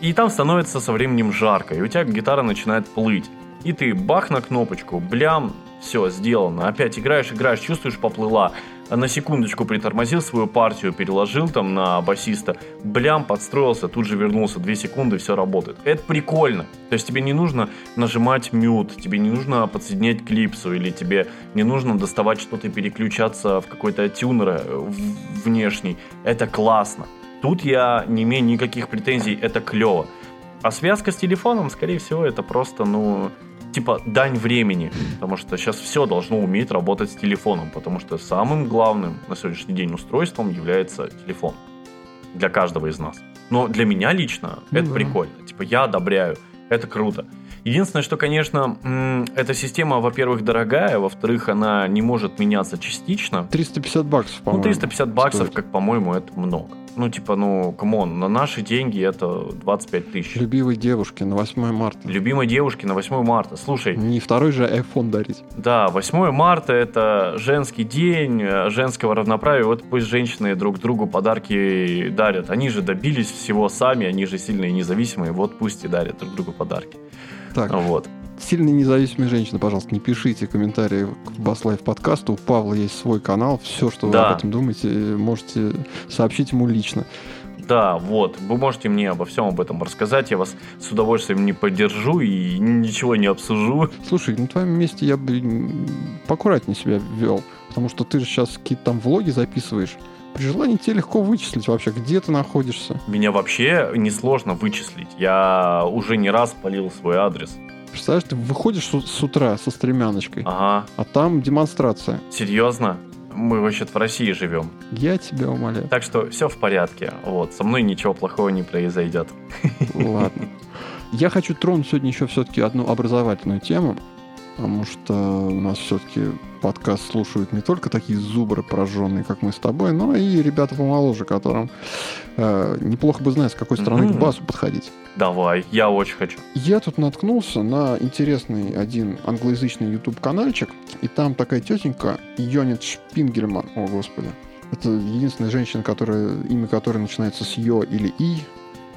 И там становится со временем жарко, и у тебя гитара начинает плыть. И ты бах на кнопочку, блям, все, сделано. Опять играешь, играешь, чувствуешь, поплыла на секундочку притормозил свою партию, переложил там на басиста, блям, подстроился, тут же вернулся, две секунды, все работает. Это прикольно. То есть тебе не нужно нажимать мют, тебе не нужно подсоединять клипсу, или тебе не нужно доставать что-то и переключаться в какой-то тюнер э, внешний. Это классно. Тут я не имею никаких претензий, это клево. А связка с телефоном, скорее всего, это просто, ну, типа дань времени, потому что сейчас все должно уметь работать с телефоном, потому что самым главным на сегодняшний день устройством является телефон для каждого из нас. Но для меня лично ну, это да. прикольно. Типа я одобряю, это круто. Единственное, что, конечно, эта система, во-первых, дорогая, во-вторых, она не может меняться частично. 350 баксов, по-моему. Ну, 350 баксов, стоит. как по-моему, это много. Ну, типа, ну, come on, на наши деньги это 25 тысяч. Любимой девушке на 8 марта. Любимой девушке на 8 марта. Слушай. Не второй же iPhone дарить. Да, 8 марта это женский день, э, женского равноправия. Вот пусть женщины друг другу подарки дарят. Они же добились всего сами, они же сильные и независимые. Вот пусть и дарят друг другу подарки. Так. Вот. Сильные независимые женщины, пожалуйста, не пишите комментарии к BassLife подкасту. У Павла есть свой канал. Все, что да. вы об этом думаете, можете сообщить ему лично. Да, вот. Вы можете мне обо всем об этом рассказать. Я вас с удовольствием не поддержу и ничего не обсужу. Слушай, на твоем месте я бы поаккуратнее себя вел. Потому что ты же сейчас какие-то там влоги записываешь. При желании тебе легко вычислить вообще, где ты находишься. Меня вообще несложно вычислить. Я уже не раз полил свой адрес. Представляешь, ты выходишь с утра со стремяночкой, ага. а там демонстрация. Серьезно? Мы вообще в России живем. Я тебя умоляю. Так что все в порядке. Вот, со мной ничего плохого не произойдет. Ладно. Я хочу тронуть сегодня еще все-таки одну образовательную тему потому что у нас все-таки подкаст слушают не только такие зубры прожженные, как мы с тобой, но и ребята помоложе, которым э, неплохо бы знать, с какой стороны mm-hmm. к басу подходить. Давай, я очень хочу. Я тут наткнулся на интересный один англоязычный YouTube-канальчик, и там такая тетенька Йонит Шпингельман, о господи. Это единственная женщина, которая, имя которой начинается с Йо или И,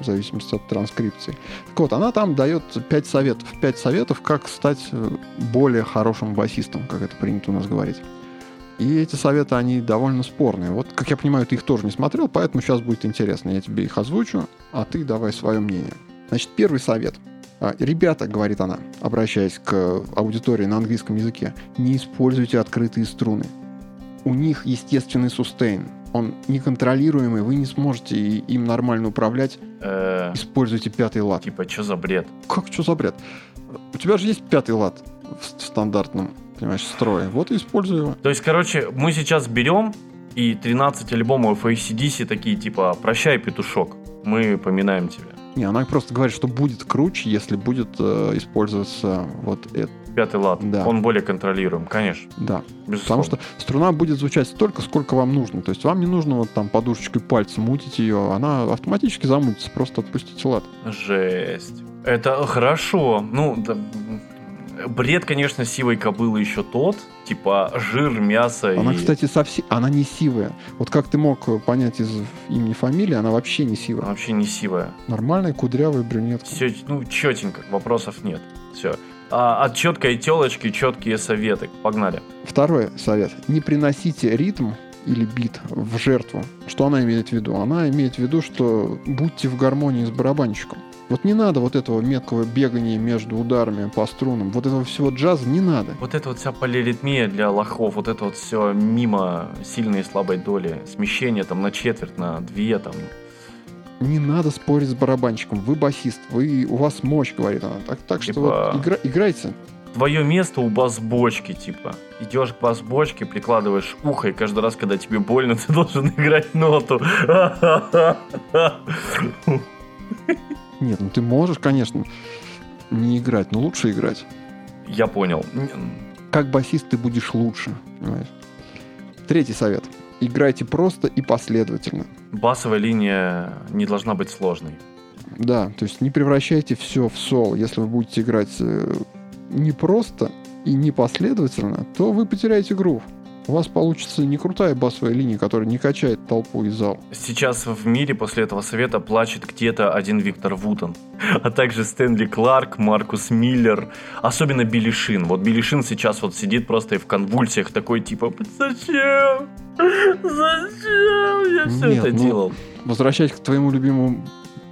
в зависимости от транскрипции. Так вот, она там дает 5 советов. 5 советов, как стать э, более хорошим басистом, как это принято у нас говорить. И эти советы, они довольно спорные. Вот, как я понимаю, ты их тоже не смотрел, поэтому сейчас будет интересно. Я тебе их озвучу, а ты давай свое мнение. Значит, первый совет. А, Ребята, говорит она, обращаясь к аудитории на английском языке, не используйте открытые струны. У них естественный сустейн, он неконтролируемый, вы не сможете им нормально управлять. Э, Используйте пятый лад. Типа, что за бред? Как, что за бред? У тебя же есть пятый лад в стандартном, понимаешь, строе. Вот и используй его. То есть, короче, мы сейчас берем и 13 альбомов ACDC такие, типа, прощай, петушок, мы поминаем тебя. Не, она просто говорит, что будет круче, если будет э, использоваться вот это. Пятый лад. Да. Он более контролируем, конечно. Да. Безусловно. Потому что струна будет звучать столько, сколько вам нужно. То есть вам не нужно вот там подушечкой пальца мутить ее, она автоматически замутится, просто отпустите лад. Жесть. Это хорошо. Ну, да, бред, конечно, сивой кобылы еще тот. Типа жир, мясо. Она, и... кстати, совсем... Она не сивая. Вот как ты мог понять из имени фамилии, она вообще не сивая. Она вообще не сивая. Нормальная кудрявая брюнетка. Все, ну, четенько, вопросов нет. Все. А от четкой телочки четкие советы. Погнали. Второй совет. Не приносите ритм или бит в жертву. Что она имеет в виду? Она имеет в виду, что будьте в гармонии с барабанщиком. Вот не надо вот этого меткого бегания между ударами по струнам. Вот этого всего джаза не надо. Вот это вот вся полиритмия для лохов, вот это вот все мимо сильной и слабой доли. Смещение там на четверть, на две там. Не надо спорить с барабанщиком. Вы басист, вы, у вас мощь, говорит она. Так, так типа... что вот игра, играйте. Твое место у бас-бочки, типа. Идешь к бас-бочке, прикладываешь ухо, и каждый раз, когда тебе больно, ты должен играть ноту. Нет, ну ты можешь, конечно, не играть, но лучше играть. Я понял. Как басист ты будешь лучше, понимаешь? Третий совет. Играйте просто и последовательно. Басовая линия не должна быть сложной. Да, то есть не превращайте все в сол. Если вы будете играть э, не просто и не последовательно, то вы потеряете грув у вас получится не крутая басовая линия, которая не качает толпу из зала. Сейчас в мире после этого совета плачет где-то один Виктор Вутон, а также Стэнли Кларк, Маркус Миллер, особенно Билли Шин. Вот Билли Шин сейчас вот сидит просто и в конвульсиях такой типа «Зачем? Зачем я все Нет, это ну, делал?» Возвращаясь к твоему любимому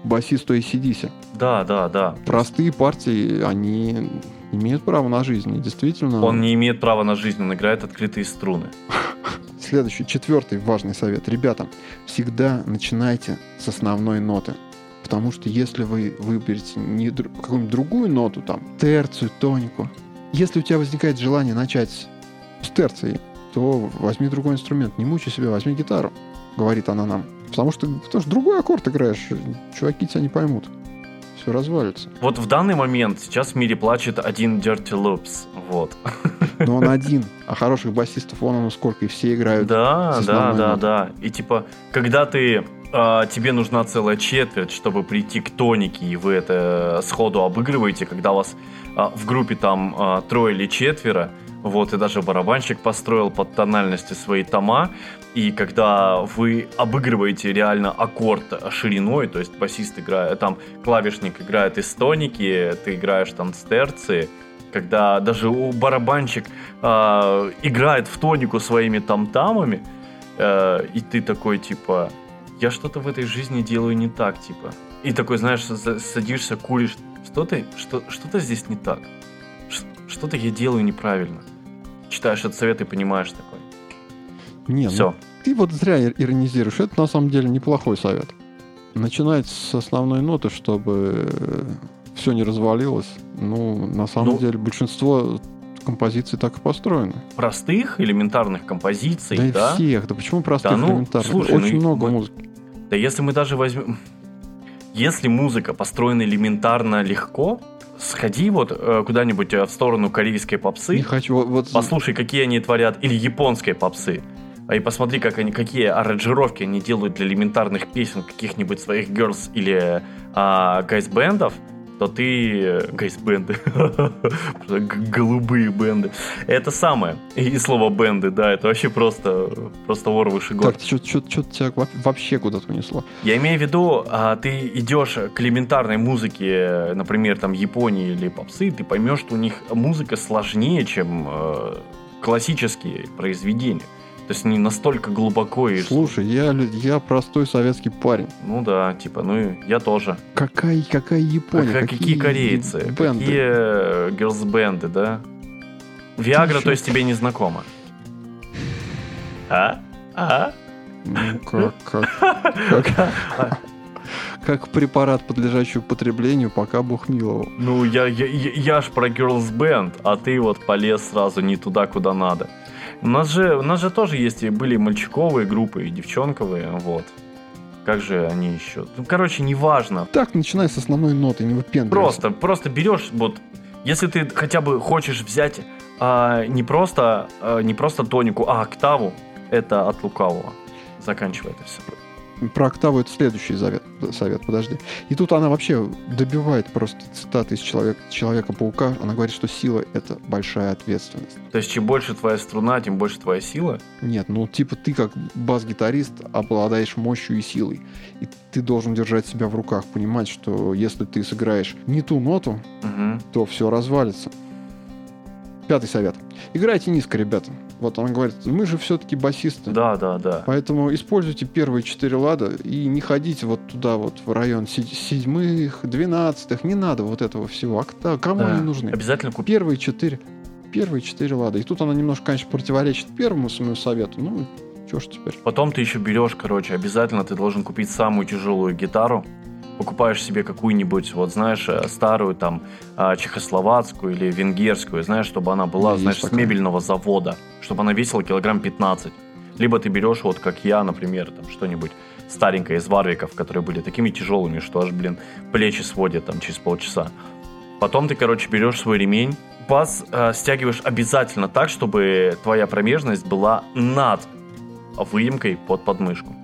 басисту ACDC. Да, да, да. Простые партии, они имеют право на жизнь. И действительно... Он не имеет права на жизнь, он играет открытые струны. Следующий, четвертый важный совет. Ребята, всегда начинайте с основной ноты. Потому что если вы выберете не какую-нибудь другую ноту, там, терцию, тонику, если у тебя возникает желание начать с терции, то возьми другой инструмент, не мучай себя, возьми гитару, говорит она нам. Потому что, потому что другой аккорд играешь, чуваки тебя не поймут все развалится. Вот в данный момент сейчас в мире плачет один Dirty Loops, вот. Но он один, а хороших басистов вон оно сколько, и все играют. Да, да, да, да. И типа, когда ты а, тебе нужна целая четверть, чтобы прийти к тонике, и вы это сходу обыгрываете, когда у вас а, в группе там а, трое или четверо, вот, и даже барабанщик построил под тональности свои тома, и когда вы обыгрываете реально аккорд шириной, то есть басист играет, там клавишник играет из тоники, ты играешь там с терции, когда даже у барабанщик э, играет в тонику своими там-тамами, э, и ты такой, типа, я что-то в этой жизни делаю не так, типа. И такой, знаешь, садишься, куришь, что-то что, что здесь не так. Что-то я делаю неправильно. Читаешь этот совет и понимаешь такой. Не, Все. Ну, ты вот зря иронизируешь. Это на самом деле неплохой совет. Начинать с основной ноты, чтобы все не развалилось. Ну, на самом ну, деле, большинство композиций так и построены. Простых, элементарных композиций, да? Да, всех. Да почему простых, да, ну, элементарных? Слушай, Очень ну, много мы, музыки. Да если мы даже возьмем... Если музыка построена элементарно легко, сходи вот э, куда-нибудь э, в сторону корейской попсы. Не хочу. Вот, вот... Послушай, какие они творят. Или японской попсы. А и посмотри, как они, какие аранжировки они делают для элементарных песен каких-нибудь своих girls или а, гайс-бендов то ты... Гайс-бенды. Голубые бенды. Это самое. И слово бенды, да, это вообще просто, просто вор выше гор. Так, что-то тебя вообще куда-то унесло. Я имею в виду, а, ты идешь к элементарной музыке, например, там Японии или попсы, ты поймешь, что у них музыка сложнее, чем э, классические произведения. То есть не настолько глубоко и... Слушай, я, я простой советский парень. Ну да, типа, ну я тоже. Какая, какая Япония? А, какие, какие корейцы? Бенды? Какие герлс-бенды, да? Виагра, то есть тебе не знакомо? А? А? Ну как, как, как? как препарат, подлежащий употреблению, пока Бог миловал. Ну, я, я, я, я ж про Girls Band, а ты вот полез сразу не туда, куда надо. У нас же, у нас же тоже есть и были мальчиковые группы и девчонковые, вот. Как же они еще? Ну, короче, неважно. Так, начинай с основной ноты, не выпендривайся. Просто, просто берешь, вот, если ты хотя бы хочешь взять а, не просто, а, не просто тонику, а октаву, это от лукавого. Заканчивай это все. Про октаву это следующий совет, совет, подожди. И тут она вообще добивает просто цитаты из человека, Человека-паука. Она говорит, что сила — это большая ответственность. То есть, чем больше твоя струна, тем больше твоя сила? Нет, ну типа ты как бас-гитарист обладаешь мощью и силой. И ты должен держать себя в руках, понимать, что если ты сыграешь не ту ноту, угу. то все развалится. Пятый совет. Играйте низко, ребята. Вот она говорит, мы же все-таки басисты. Да, да, да. Поэтому используйте первые четыре лада и не ходите вот туда вот в район седьмых, двенадцатых. Не надо вот этого всего. А кому да. они нужны? Обязательно купить. Первые четыре. Первые четыре лада. И тут она немножко, конечно, противоречит первому своему совету. Ну, что ж теперь. Потом ты еще берешь, короче, обязательно ты должен купить самую тяжелую гитару покупаешь себе какую-нибудь, вот знаешь, э, старую там а, чехословацкую или венгерскую, знаешь, чтобы она была, да, знаешь, с мебельного завода, чтобы она весила килограмм 15. Либо ты берешь, вот как я, например, там что-нибудь старенькое из варвиков, которые были такими тяжелыми, что аж, блин, плечи сводят там через полчаса. Потом ты, короче, берешь свой ремень, бас э, стягиваешь обязательно так, чтобы твоя промежность была над выемкой под подмышку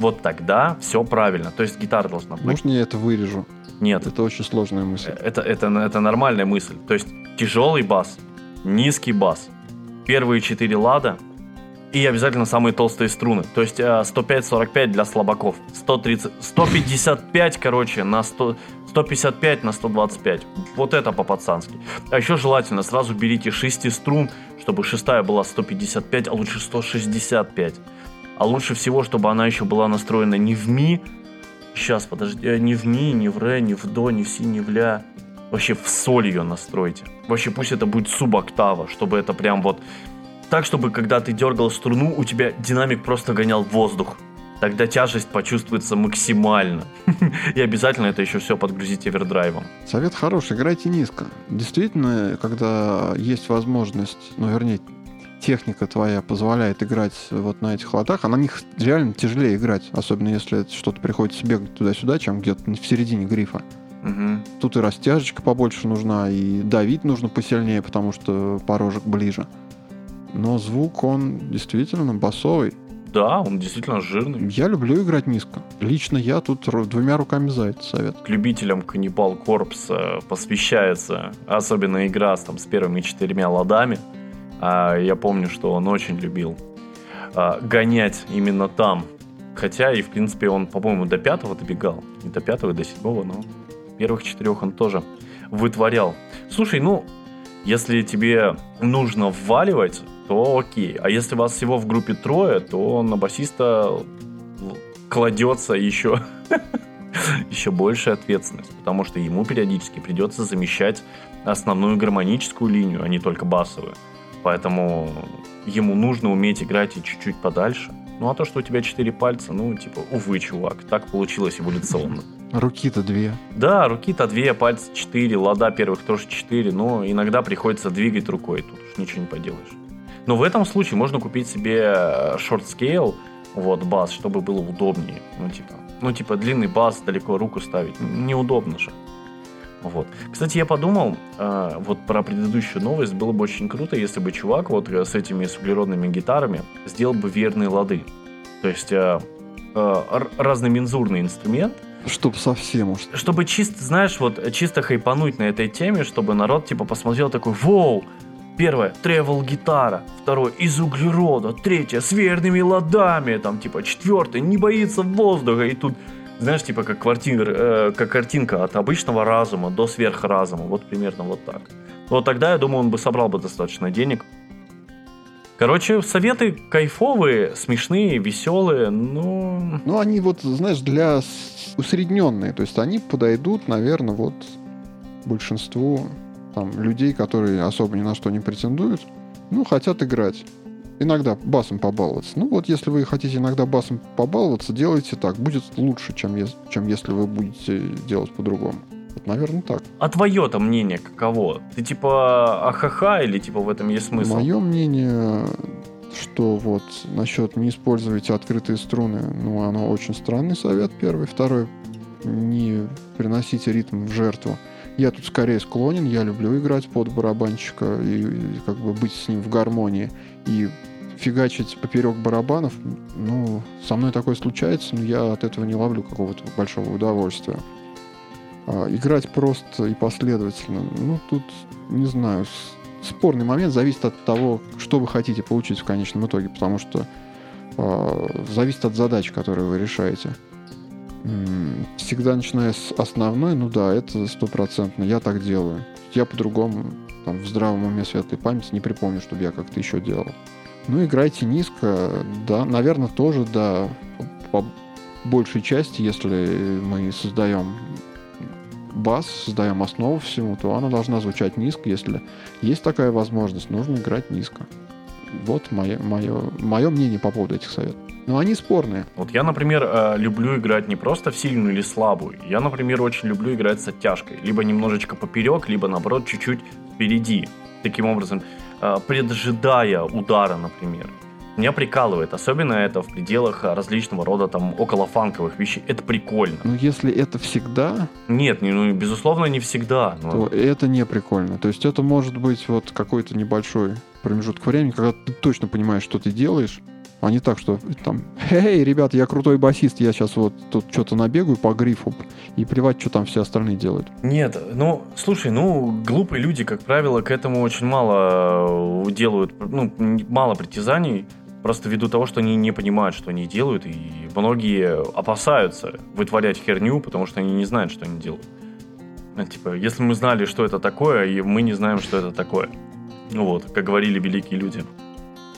вот тогда все правильно. То есть гитара должна быть. Можно я это вырежу? Нет. Это очень сложная мысль. Это, это, это нормальная мысль. То есть тяжелый бас, низкий бас, первые четыре лада и обязательно самые толстые струны. То есть 105-45 э, для слабаков. 130, 155, короче, на 100, 155 на 125. Вот это по-пацански. А еще желательно сразу берите 6 струн, чтобы шестая была 155, а лучше 165. А лучше всего, чтобы она еще была настроена не в ми, сейчас, подожди, э, не в ми, не в ре, не в до, не в си, не в ля. Вообще в соль ее настройте. Вообще пусть это будет субоктава, чтобы это прям вот... Так, чтобы когда ты дергал струну, у тебя динамик просто гонял воздух. Тогда тяжесть почувствуется максимально. И обязательно это еще все подгрузить овердрайвом. Совет хороший, играйте низко. Действительно, когда есть возможность, ну, вернее, техника твоя позволяет играть вот на этих ладах, а на них реально тяжелее играть, особенно если что-то приходится бегать туда-сюда, чем где-то в середине грифа. Угу. Тут и растяжечка побольше нужна, и давить нужно посильнее, потому что порожек ближе. Но звук, он действительно басовый. Да, он действительно жирный. Я люблю играть низко. Лично я тут двумя руками за это совет. К любителям Каннибал Корпс посвящается особенно игра с, там, с первыми четырьмя ладами. А я помню, что он очень любил а, гонять именно там. Хотя и, в принципе, он, по-моему, до пятого добегал. Не до пятого, до седьмого, но первых четырех он тоже вытворял. Слушай, ну, Если тебе нужно вваливать, то окей. А если вас всего в группе трое, то на басиста кладется еще, еще большая ответственность, потому что ему периодически придется замещать основную гармоническую линию, а не только басовую. Поэтому ему нужно уметь играть и чуть-чуть подальше. Ну а то, что у тебя четыре пальца, ну типа, увы, чувак, так получилось эволюционно. Руки-то две. Да, руки-то две, пальцы четыре, лада первых тоже четыре, но иногда приходится двигать рукой, тут уж ничего не поделаешь. Но в этом случае можно купить себе short scale, вот, бас, чтобы было удобнее. Ну, типа, ну, типа, длинный бас, далеко руку ставить. Неудобно же. Вот. Кстати, я подумал, э, вот про предыдущую новость, было бы очень круто, если бы чувак вот э, с этими с углеродными гитарами сделал бы верные лады. То есть э, э, разномензурный инструмент. Чтобы совсем уж. Чтобы чисто, знаешь, вот чисто хайпануть на этой теме, чтобы народ типа посмотрел такой, вау, Первое – тревел гитара. Второе – из углерода. Третье – с верными ладами. Там, типа, четвертое – не боится воздуха. И тут, знаешь, типа, как, квартир, э, как картинка от обычного разума до сверхразума. Вот примерно вот так. Вот тогда, я думаю, он бы собрал бы достаточно денег. Короче, советы кайфовые, смешные, веселые, но... Ну, они вот, знаешь, для усредненные. То есть они подойдут, наверное, вот большинству там, людей, которые особо ни на что не претендуют, ну, хотят играть. Иногда басом побаловаться. Ну вот, если вы хотите иногда басом побаловаться, делайте так. Будет лучше, чем, чем если вы будете делать по-другому. Вот, наверное, так. А твое-то мнение каково? Ты типа ахаха или типа в этом есть смысл? Мое мнение, что вот насчет не используйте открытые струны, ну, оно очень странный совет первый. Второй, не приносите ритм в жертву. Я тут скорее склонен, я люблю играть под барабанщика и, и как бы быть с ним в гармонии. И фигачить поперек барабанов, ну, со мной такое случается, но я от этого не ловлю какого-то большого удовольствия. А, играть просто и последовательно, ну, тут, не знаю, спорный момент зависит от того, что вы хотите получить в конечном итоге, потому что а, зависит от задач, которые вы решаете. Всегда начиная с основной, ну да, это стопроцентно, я так делаю. Я по-другому, там, в здравом уме светлой памяти не припомню, чтобы я как-то еще делал. Ну, играйте низко, да, наверное, тоже, да, по большей части, если мы создаем бас, создаем основу всему, то она должна звучать низко. Если есть такая возможность, нужно играть низко. Вот мое, мое, мое мнение по поводу этих советов. Но они спорные. Вот я, например, э, люблю играть не просто в сильную или слабую. Я, например, очень люблю играть с оттяжкой. Либо немножечко поперек, либо, наоборот, чуть-чуть впереди. Таким образом, э, предожидая удара, например. Меня прикалывает, особенно это в пределах различного рода там околофанковых вещей. Это прикольно. Ну, если это всегда... Нет, ну, безусловно, не всегда. Но... То это не прикольно. То есть это может быть вот какой-то небольшой промежуток времени, когда ты точно понимаешь, что ты делаешь, а не так, что там, эй, ребята, я крутой басист, я сейчас вот тут что-то набегаю по грифу и плевать, что там все остальные делают. Нет, ну, слушай, ну, глупые люди, как правило, к этому очень мало э, делают, ну, мало притязаний, просто ввиду того, что они не понимают, что они делают, и многие опасаются вытворять херню, потому что они не знают, что они делают. Ну, типа, если мы знали, что это такое, и мы не знаем, что это такое. Ну вот, как говорили великие люди.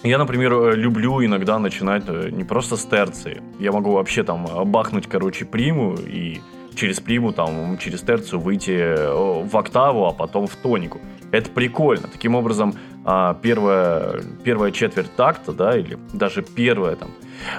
Я, например, э, люблю иногда начинать э, не просто с терции. Я могу вообще там э, бахнуть, короче, приму и через приму, там, через терцию выйти в октаву, а потом в тонику. Это прикольно. Таким образом, а, первая, первая четверть такта, да, или даже первая там,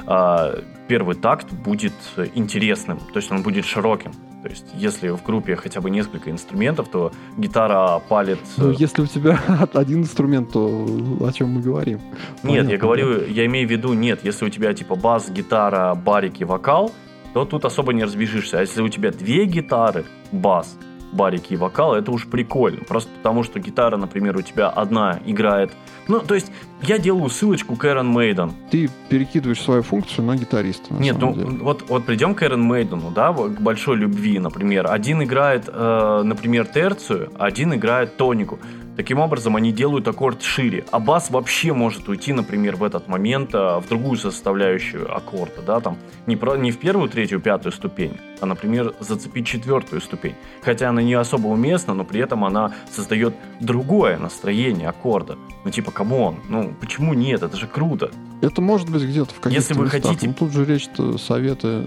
а, первый такт будет интересным, то есть он будет широким. То есть, если в группе хотя бы несколько инструментов, то гитара палит... Ну, если у тебя один инструмент, то о чем мы говорим? Нет, Понятно, я говорю, да? я имею в виду, нет, если у тебя типа бас, гитара, барики, вокал, то тут особо не разбежишься. А если у тебя две гитары, бас, барики и вокал, это уж прикольно. Просто потому, что гитара, например, у тебя одна играет. Ну, то есть, я делаю ссылочку к Iron Maiden. Ты перекидываешь свою функцию на гитариста. На Нет, ну деле. вот, вот придем к Iron Maiden, да, к большой любви, например. Один играет, э, например, терцию, один играет тонику. Таким образом, они делают аккорд шире. А бас вообще может уйти, например, в этот момент а, в другую составляющую аккорда, да, там не, про, не в первую, третью, пятую ступень, а, например, зацепить четвертую ступень. Хотя она не особо уместна, но при этом она создает другое настроение аккорда. Ну, типа, come on, ну, почему нет? Это же круто. Это может быть где-то в каких-то Если вы местах. хотите... Ну, тут же речь-то советы...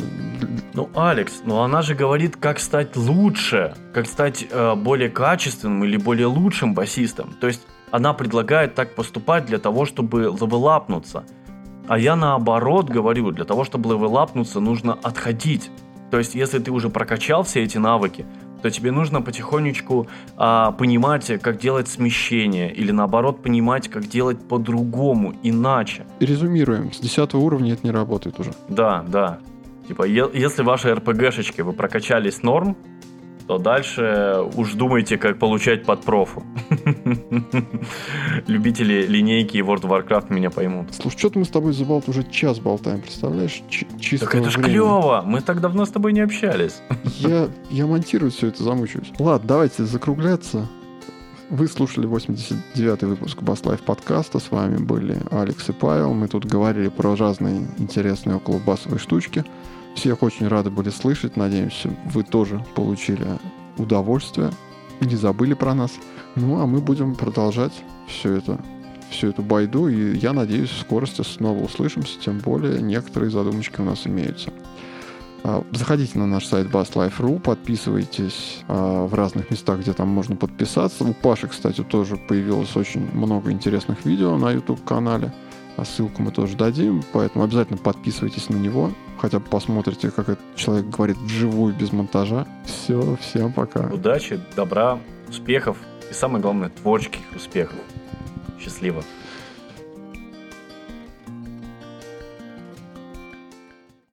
Ну, Алекс, ну она же говорит, как стать лучше, как стать э, более качественным или более лучшим басистом. То есть она предлагает так поступать для того, чтобы левелапнуться. А я наоборот говорю, для того, чтобы левелапнуться, нужно отходить. То есть, если ты уже прокачал все эти навыки, то тебе нужно потихонечку а, понимать, как делать смещение, или наоборот понимать, как делать по-другому, иначе. Резюмируем, с 10 уровня это не работает уже. Да, да. Типа, е- если ваши РПГшечки вы прокачались норм, то дальше уж думайте, как получать под профу. Любители линейки и World of Warcraft меня поймут. Слушай, что-то мы с тобой заболт уже час болтаем, представляешь? Ч- чисто Так это ж клево! Мы так давно с тобой не общались. Я, я монтировать все это замучаюсь. Ладно, давайте закругляться. Вы слушали 89-й выпуск Bass Life подкаста. С вами были Алекс и Павел. Мы тут говорили про разные интересные около басовые штучки. Всех очень рады были слышать. Надеемся, вы тоже получили удовольствие. Не забыли про нас. Ну, а мы будем продолжать все это всю эту байду, и я надеюсь, в скорости снова услышимся, тем более некоторые задумочки у нас имеются. А, Заходите на наш сайт basslife.ru, подписывайтесь а, в разных местах, где там можно подписаться. У Паши, кстати, тоже появилось очень много интересных видео на YouTube-канале. А ссылку мы тоже дадим, поэтому обязательно подписывайтесь на него. Хотя бы посмотрите, как этот человек говорит вживую, без монтажа. Все, всем пока. Удачи, добра, успехов и самое главное, творческих успехов. Счастливо.